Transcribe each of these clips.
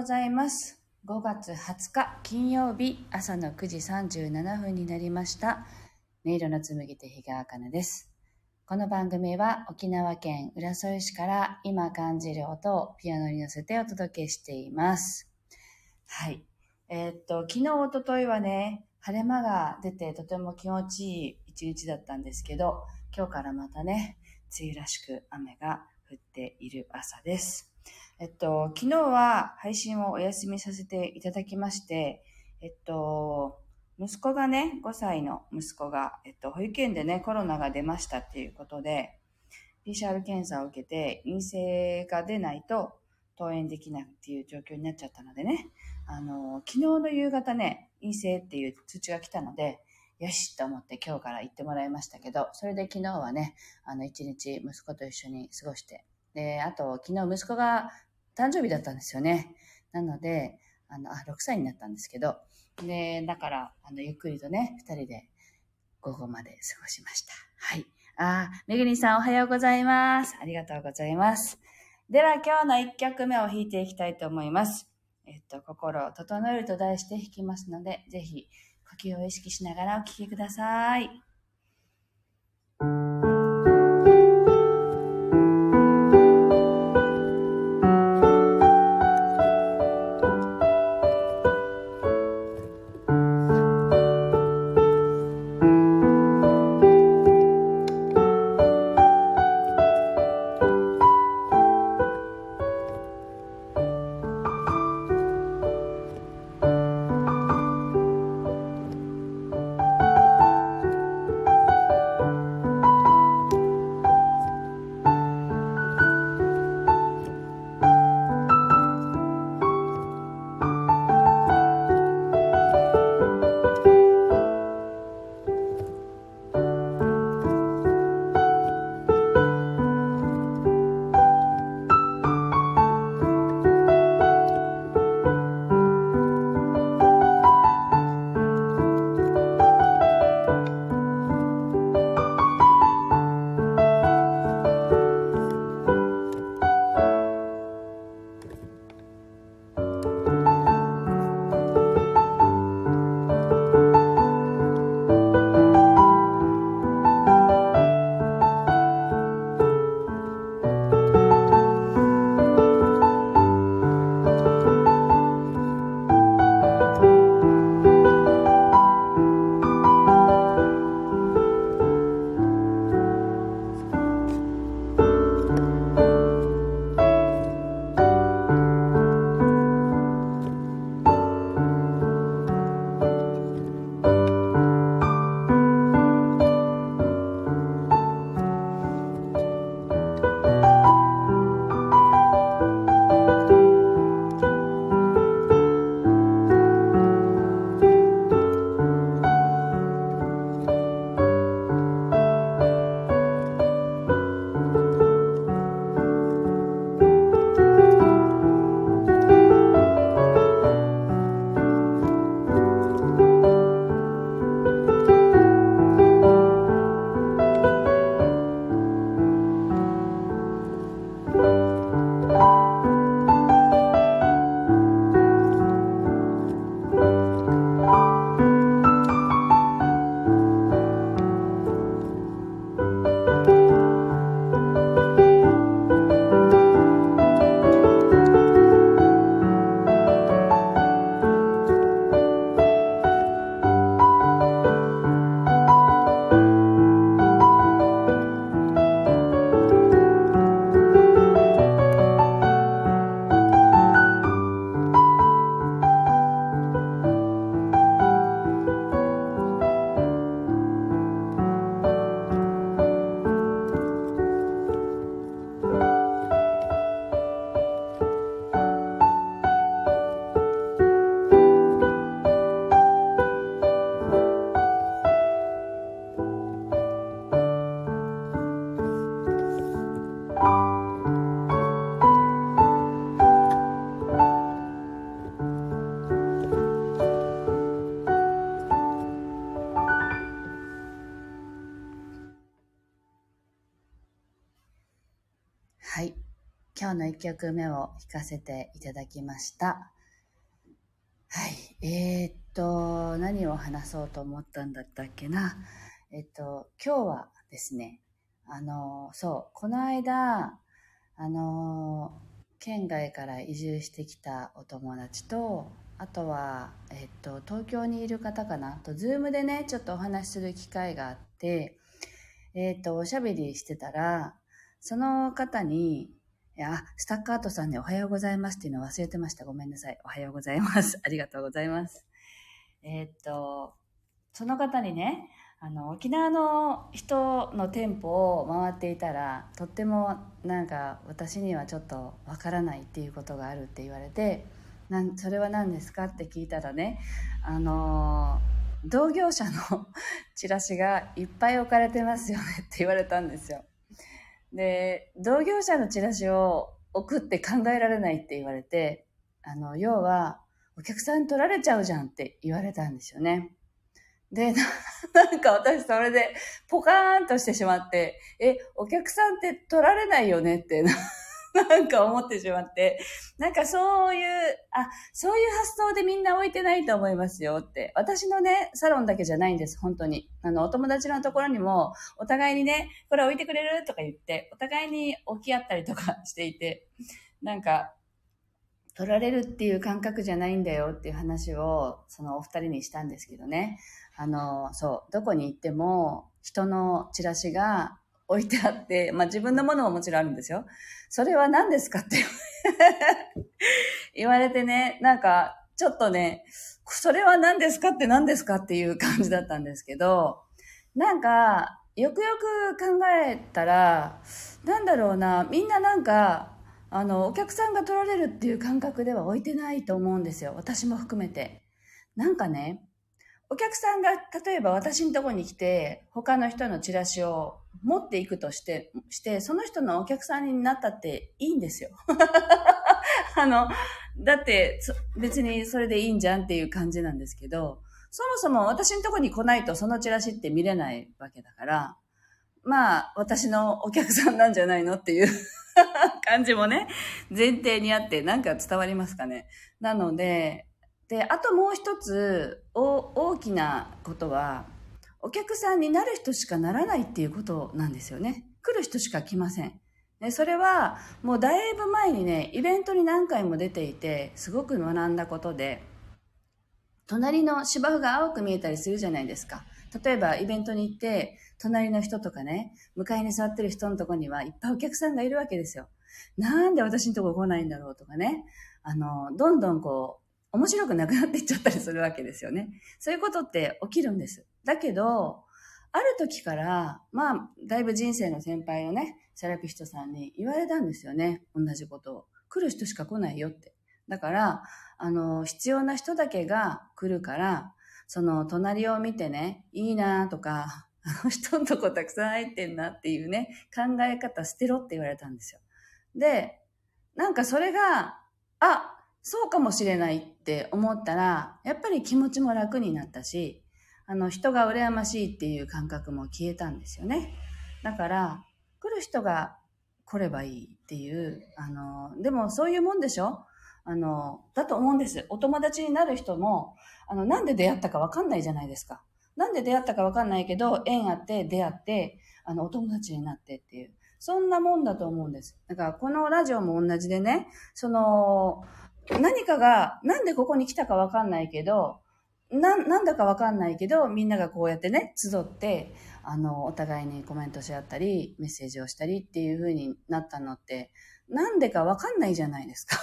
ございます。5月20日金曜日朝の9時37分になりました。音色の紡ぎ手日川茜です。この番組は沖縄県浦添市から今感じる音をピアノに乗せてお届けしています。はい。えーっと、昨日、おとといはね、晴れ間が出てとても気持ちいい一日だったんですけど、今日からまたね、梅雨らしく雨が降っている朝です。えっと、昨日は配信をお休みさせていただきまして、えっと、息子がね、5歳の息子が、えっと、保育園でね、コロナが出ましたっていうことで、PCR 検査を受けて陰性が出ないと登園できないっていう状況になっちゃったのでね、あの、昨日の夕方ね、陰性っていう通知が来たので、よしと思って今日から行ってもらいましたけど、それで昨日はね、あの、一日息子と一緒に過ごして、で、あと、昨日息子が誕生日だったんですよね。なので、あの、あ、6歳になったんですけど、で、だから、あの、ゆっくりとね、二人で午後まで過ごしました。はい。あ、めぐりんさんおはようございます。ありがとうございます。では、今日の1曲目を弾いていきたいと思います。えっと、心を整えると題して弾きますので、ぜひ、呼吸を意識しながらお聴きください。今日の一曲目を弾かせていただきました。はい。えー、っと、何を話そうと思ったんだったっけな。えっと、今日はですね、あの、そう、この間、あの、県外から移住してきたお友達と、あとは、えっと、東京にいる方かなと、ズームでね、ちょっとお話しする機会があって、えっと、おしゃべりしてたら、その方に、や、スタッカートさんにおはようございますっていうの忘れてました。ごめんなさい。おはようございます。ありがとうございます。えー、っと、その方にね、あの、沖縄の人の店舗を回っていたら、とってもなんか私にはちょっとわからないっていうことがあるって言われて、なんそれは何ですかって聞いたらね、あの同業者の チラシがいっぱい置かれてますよねって言われたんですよ。で、同業者のチラシを送って考えられないって言われて、あの、要は、お客さんに取られちゃうじゃんって言われたんですよね。で、なんか私それでポカーンとしてしまって、え、お客さんって取られないよねって なんか思ってしまって、なんかそういう、あ、そういう発想でみんな置いてないと思いますよって。私のね、サロンだけじゃないんです、本当に。あの、お友達のところにも、お互いにね、これ置いてくれるとか言って、お互いに置き合ったりとかしていて、なんか、取られるっていう感覚じゃないんだよっていう話を、そのお二人にしたんですけどね。あの、そう、どこに行っても、人のチラシが置いてあって、まあ自分のものももちろんあるんですよ。それは何ですかって 言われてね、なんか、ちょっとね、それは何ですかって何ですかっていう感じだったんですけど、なんか、よくよく考えたら、なんだろうな、みんななんか、あの、お客さんが取られるっていう感覚では置いてないと思うんですよ。私も含めて。なんかね、お客さんが例えば私のとこに来て、他の人のチラシを持っていくとして、して、その人のお客さんになったっていいんですよ。あの、だって、別にそれでいいんじゃんっていう感じなんですけど、そもそも私のとこに来ないとそのチラシって見れないわけだから、まあ、私のお客さんなんじゃないのっていう 感じもね、前提にあって、なんか伝わりますかね。なので、で、あともう一つ、大きなことは、お客さんになる人しかならないっていうことなんですよね。来る人しか来ません。でそれは、もうだいぶ前にね、イベントに何回も出ていて、すごく学んだことで、隣の芝生が青く見えたりするじゃないですか。例えば、イベントに行って、隣の人とかね、向かいに座ってる人のとこにはいっぱいお客さんがいるわけですよ。なんで私のとこ来ないんだろうとかね。あの、どんどんこう、面白くなくなっていっちゃったりするわけですよね。そういうことって起きるんです。だけど、ある時から、まあ、だいぶ人生の先輩のね、セラピストさんに言われたんですよね。同じことを。来る人しか来ないよって。だから、あの、必要な人だけが来るから、その、隣を見てね、いいなとか、あの人のとこたくさん入ってんなっていうね、考え方捨てろって言われたんですよ。で、なんかそれが、あ、そうかもしれないって思ったら、やっぱり気持ちも楽になったし、あの、人が羨ましいっていう感覚も消えたんですよね。だから、来る人が来ればいいっていう、あの、でもそういうもんでしょ？あの、だと思うんです。お友達になる人も、あの、なんで出会ったかわかんないじゃないですか。なんで出会ったかわかんないけど、縁あって出会って、あの、お友達になってっていう。そんなもんだと思うんです。だから、このラジオも同じでね、その、何かが、なんでここに来たかわかんないけど、な、なんだかわかんないけど、みんながこうやってね、集って、あの、お互いにコメントし合ったり、メッセージをしたりっていう風になったのって、なんでかわかんないじゃないですか。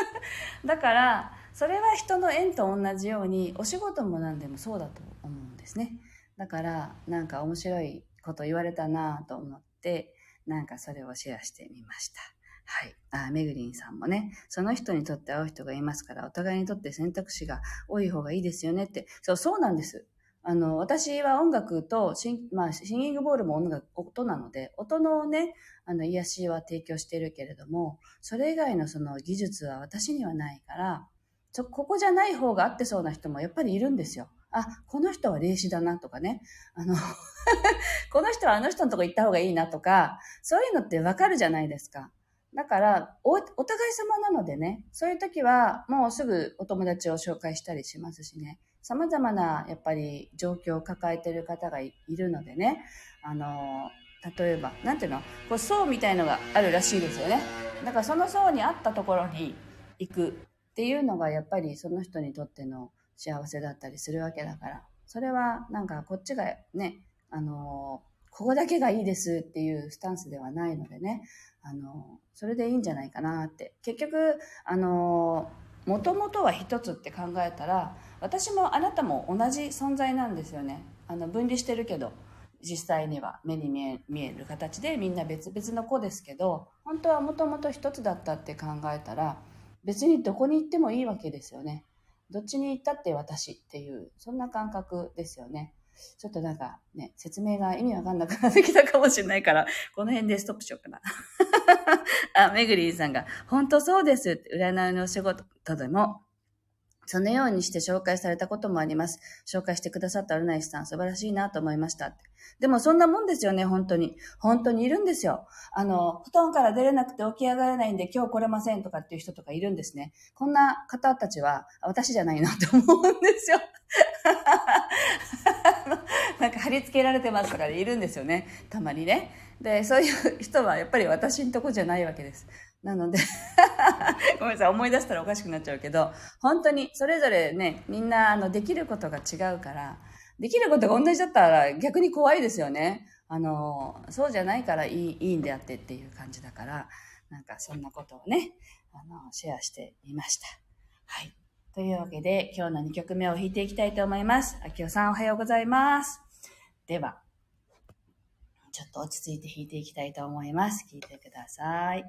だから、それは人の縁と同じように、お仕事も何でもそうだと思うんですね。だから、なんか面白いこと言われたなと思って、なんかそれをシェアしてみました。はい。あ、めぐりんさんもね、その人にとって会う人がいますから、お互いにとって選択肢が多い方がいいですよねって。そう、そうなんです。あの、私は音楽とシン、まあ、シンギングボールも音楽、音なので、音のね、あの、癒しは提供してるけれども、それ以外のその技術は私にはないから、ちょ、ここじゃない方が合ってそうな人もやっぱりいるんですよ。あ、この人は霊視だなとかね。あの この人はあの人のとこ行った方がいいなとか、そういうのってわかるじゃないですか。だからお、お互い様なのでね、そういう時はもうすぐお友達を紹介したりしますしね、様々なやっぱり状況を抱えてる方がいるのでね、あの、例えば、なんていうの？こう層みたいのがあるらしいですよね。だからその層に合ったところに行くっていうのがやっぱりその人にとっての幸せだったりするわけだから、それはなんかこっちがね、あの、ここだけがいいですっていうスタンスではないのでね、あの、それでいいんじゃないかなって。結局、あの、もともとは一つって考えたら、私もあなたも同じ存在なんですよね。あの、分離してるけど、実際には目に見え見える形でみんな別々の子ですけど、本当はもともと一つだったって考えたら、別にどこに行ってもいいわけですよね。どっちに行ったって私っていう、そんな感覚ですよね。ちょっとなんかね、説明が意味わかんなくなってきたかもしれないから、この辺でストップしようかな。あ、めぐりんさんが、本当そうですって、占いのお仕事でも、そのようにして紹介されたこともあります。紹介してくださった占い師さん素晴らしいなと思いました。でもそんなもんですよね、本当に。本当にいるんですよ。あの、布団から出れなくて起き上がれないんで今日来れませんとかっていう人とかいるんですね。こんな方たちは私じゃないなって思うんですよ。貼り付けられてますとかでいるんですよね。たまにね。で、そういう人はやっぱり私んとこじゃないわけです。なので ごめんなさい、思い出したらおかしくなっちゃうけど、本当にそれぞれね、みんなあのできることが違うから、できることが同じだったら逆に怖いですよね。あの、そうじゃないからいいいいんであってっていう感じだから、なんかそんなことをね、あの、シェアしてみました。はい。というわけで、今日の2曲目を弾いていきたいと思います。あきおさんおはようございます。では、ちょっと落ち着いて弾いていきたいと思います。聴いてください。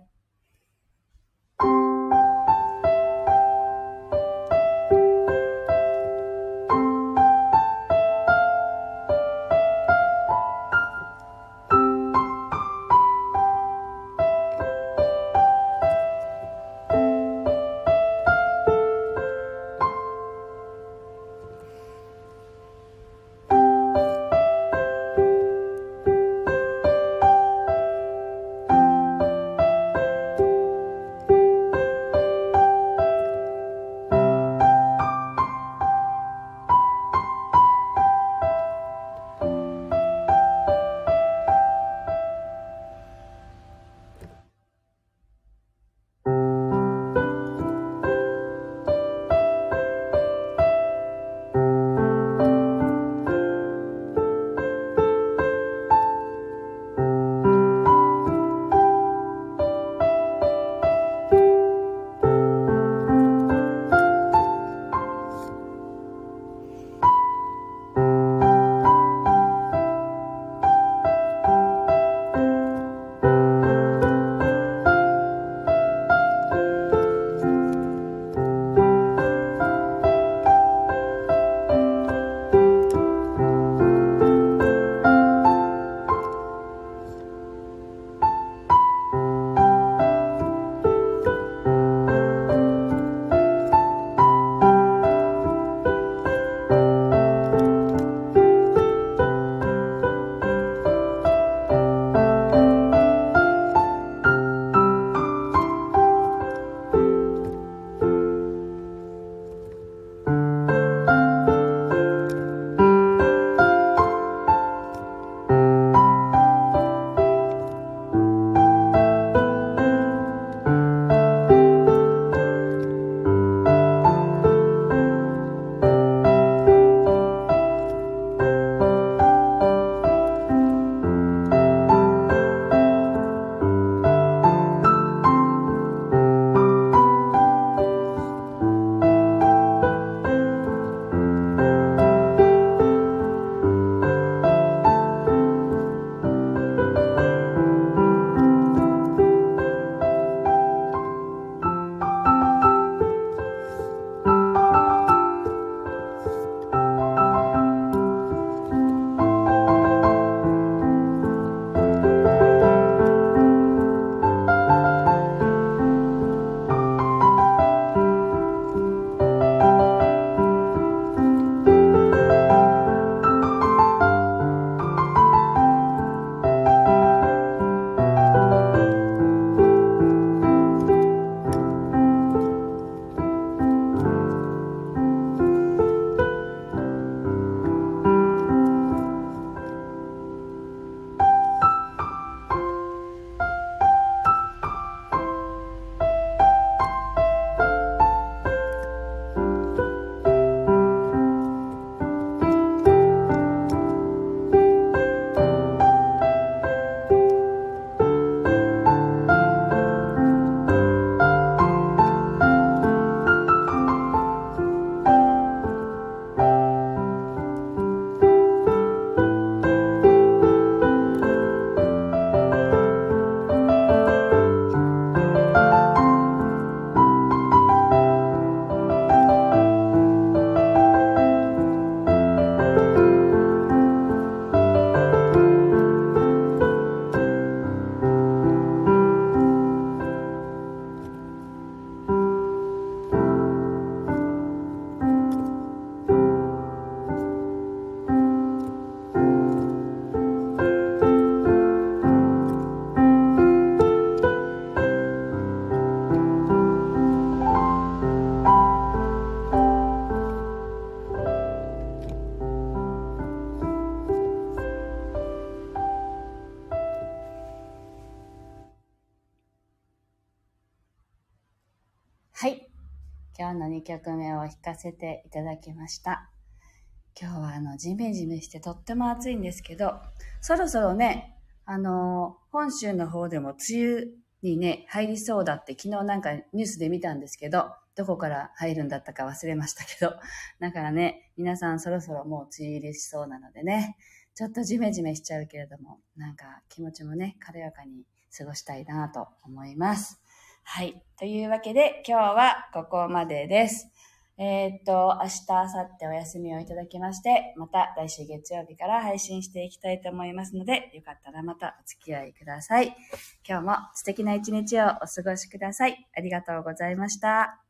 今日の2曲目を弾かせていただきました。今日はあの、ジメジメしてとっても暑いんですけど、そろそろね、あの本州の方でも梅雨にね、入りそうだって昨日なんかニュースで見たんですけど、どこから入るんだったか忘れましたけど、だからね、皆さんそろそろもう梅雨入りしそうなのでね、ちょっとジメジメしちゃうけれども、なんか気持ちもね、軽やかに過ごしたいなと思います。はい。というわけで今日はここまでです。えー、っと、明日、明後日お休みをいただきまして、また来週月曜日から配信していきたいと思いますので、よかったらまたお付き合いください。今日も素敵な一日をお過ごしください。ありがとうございました。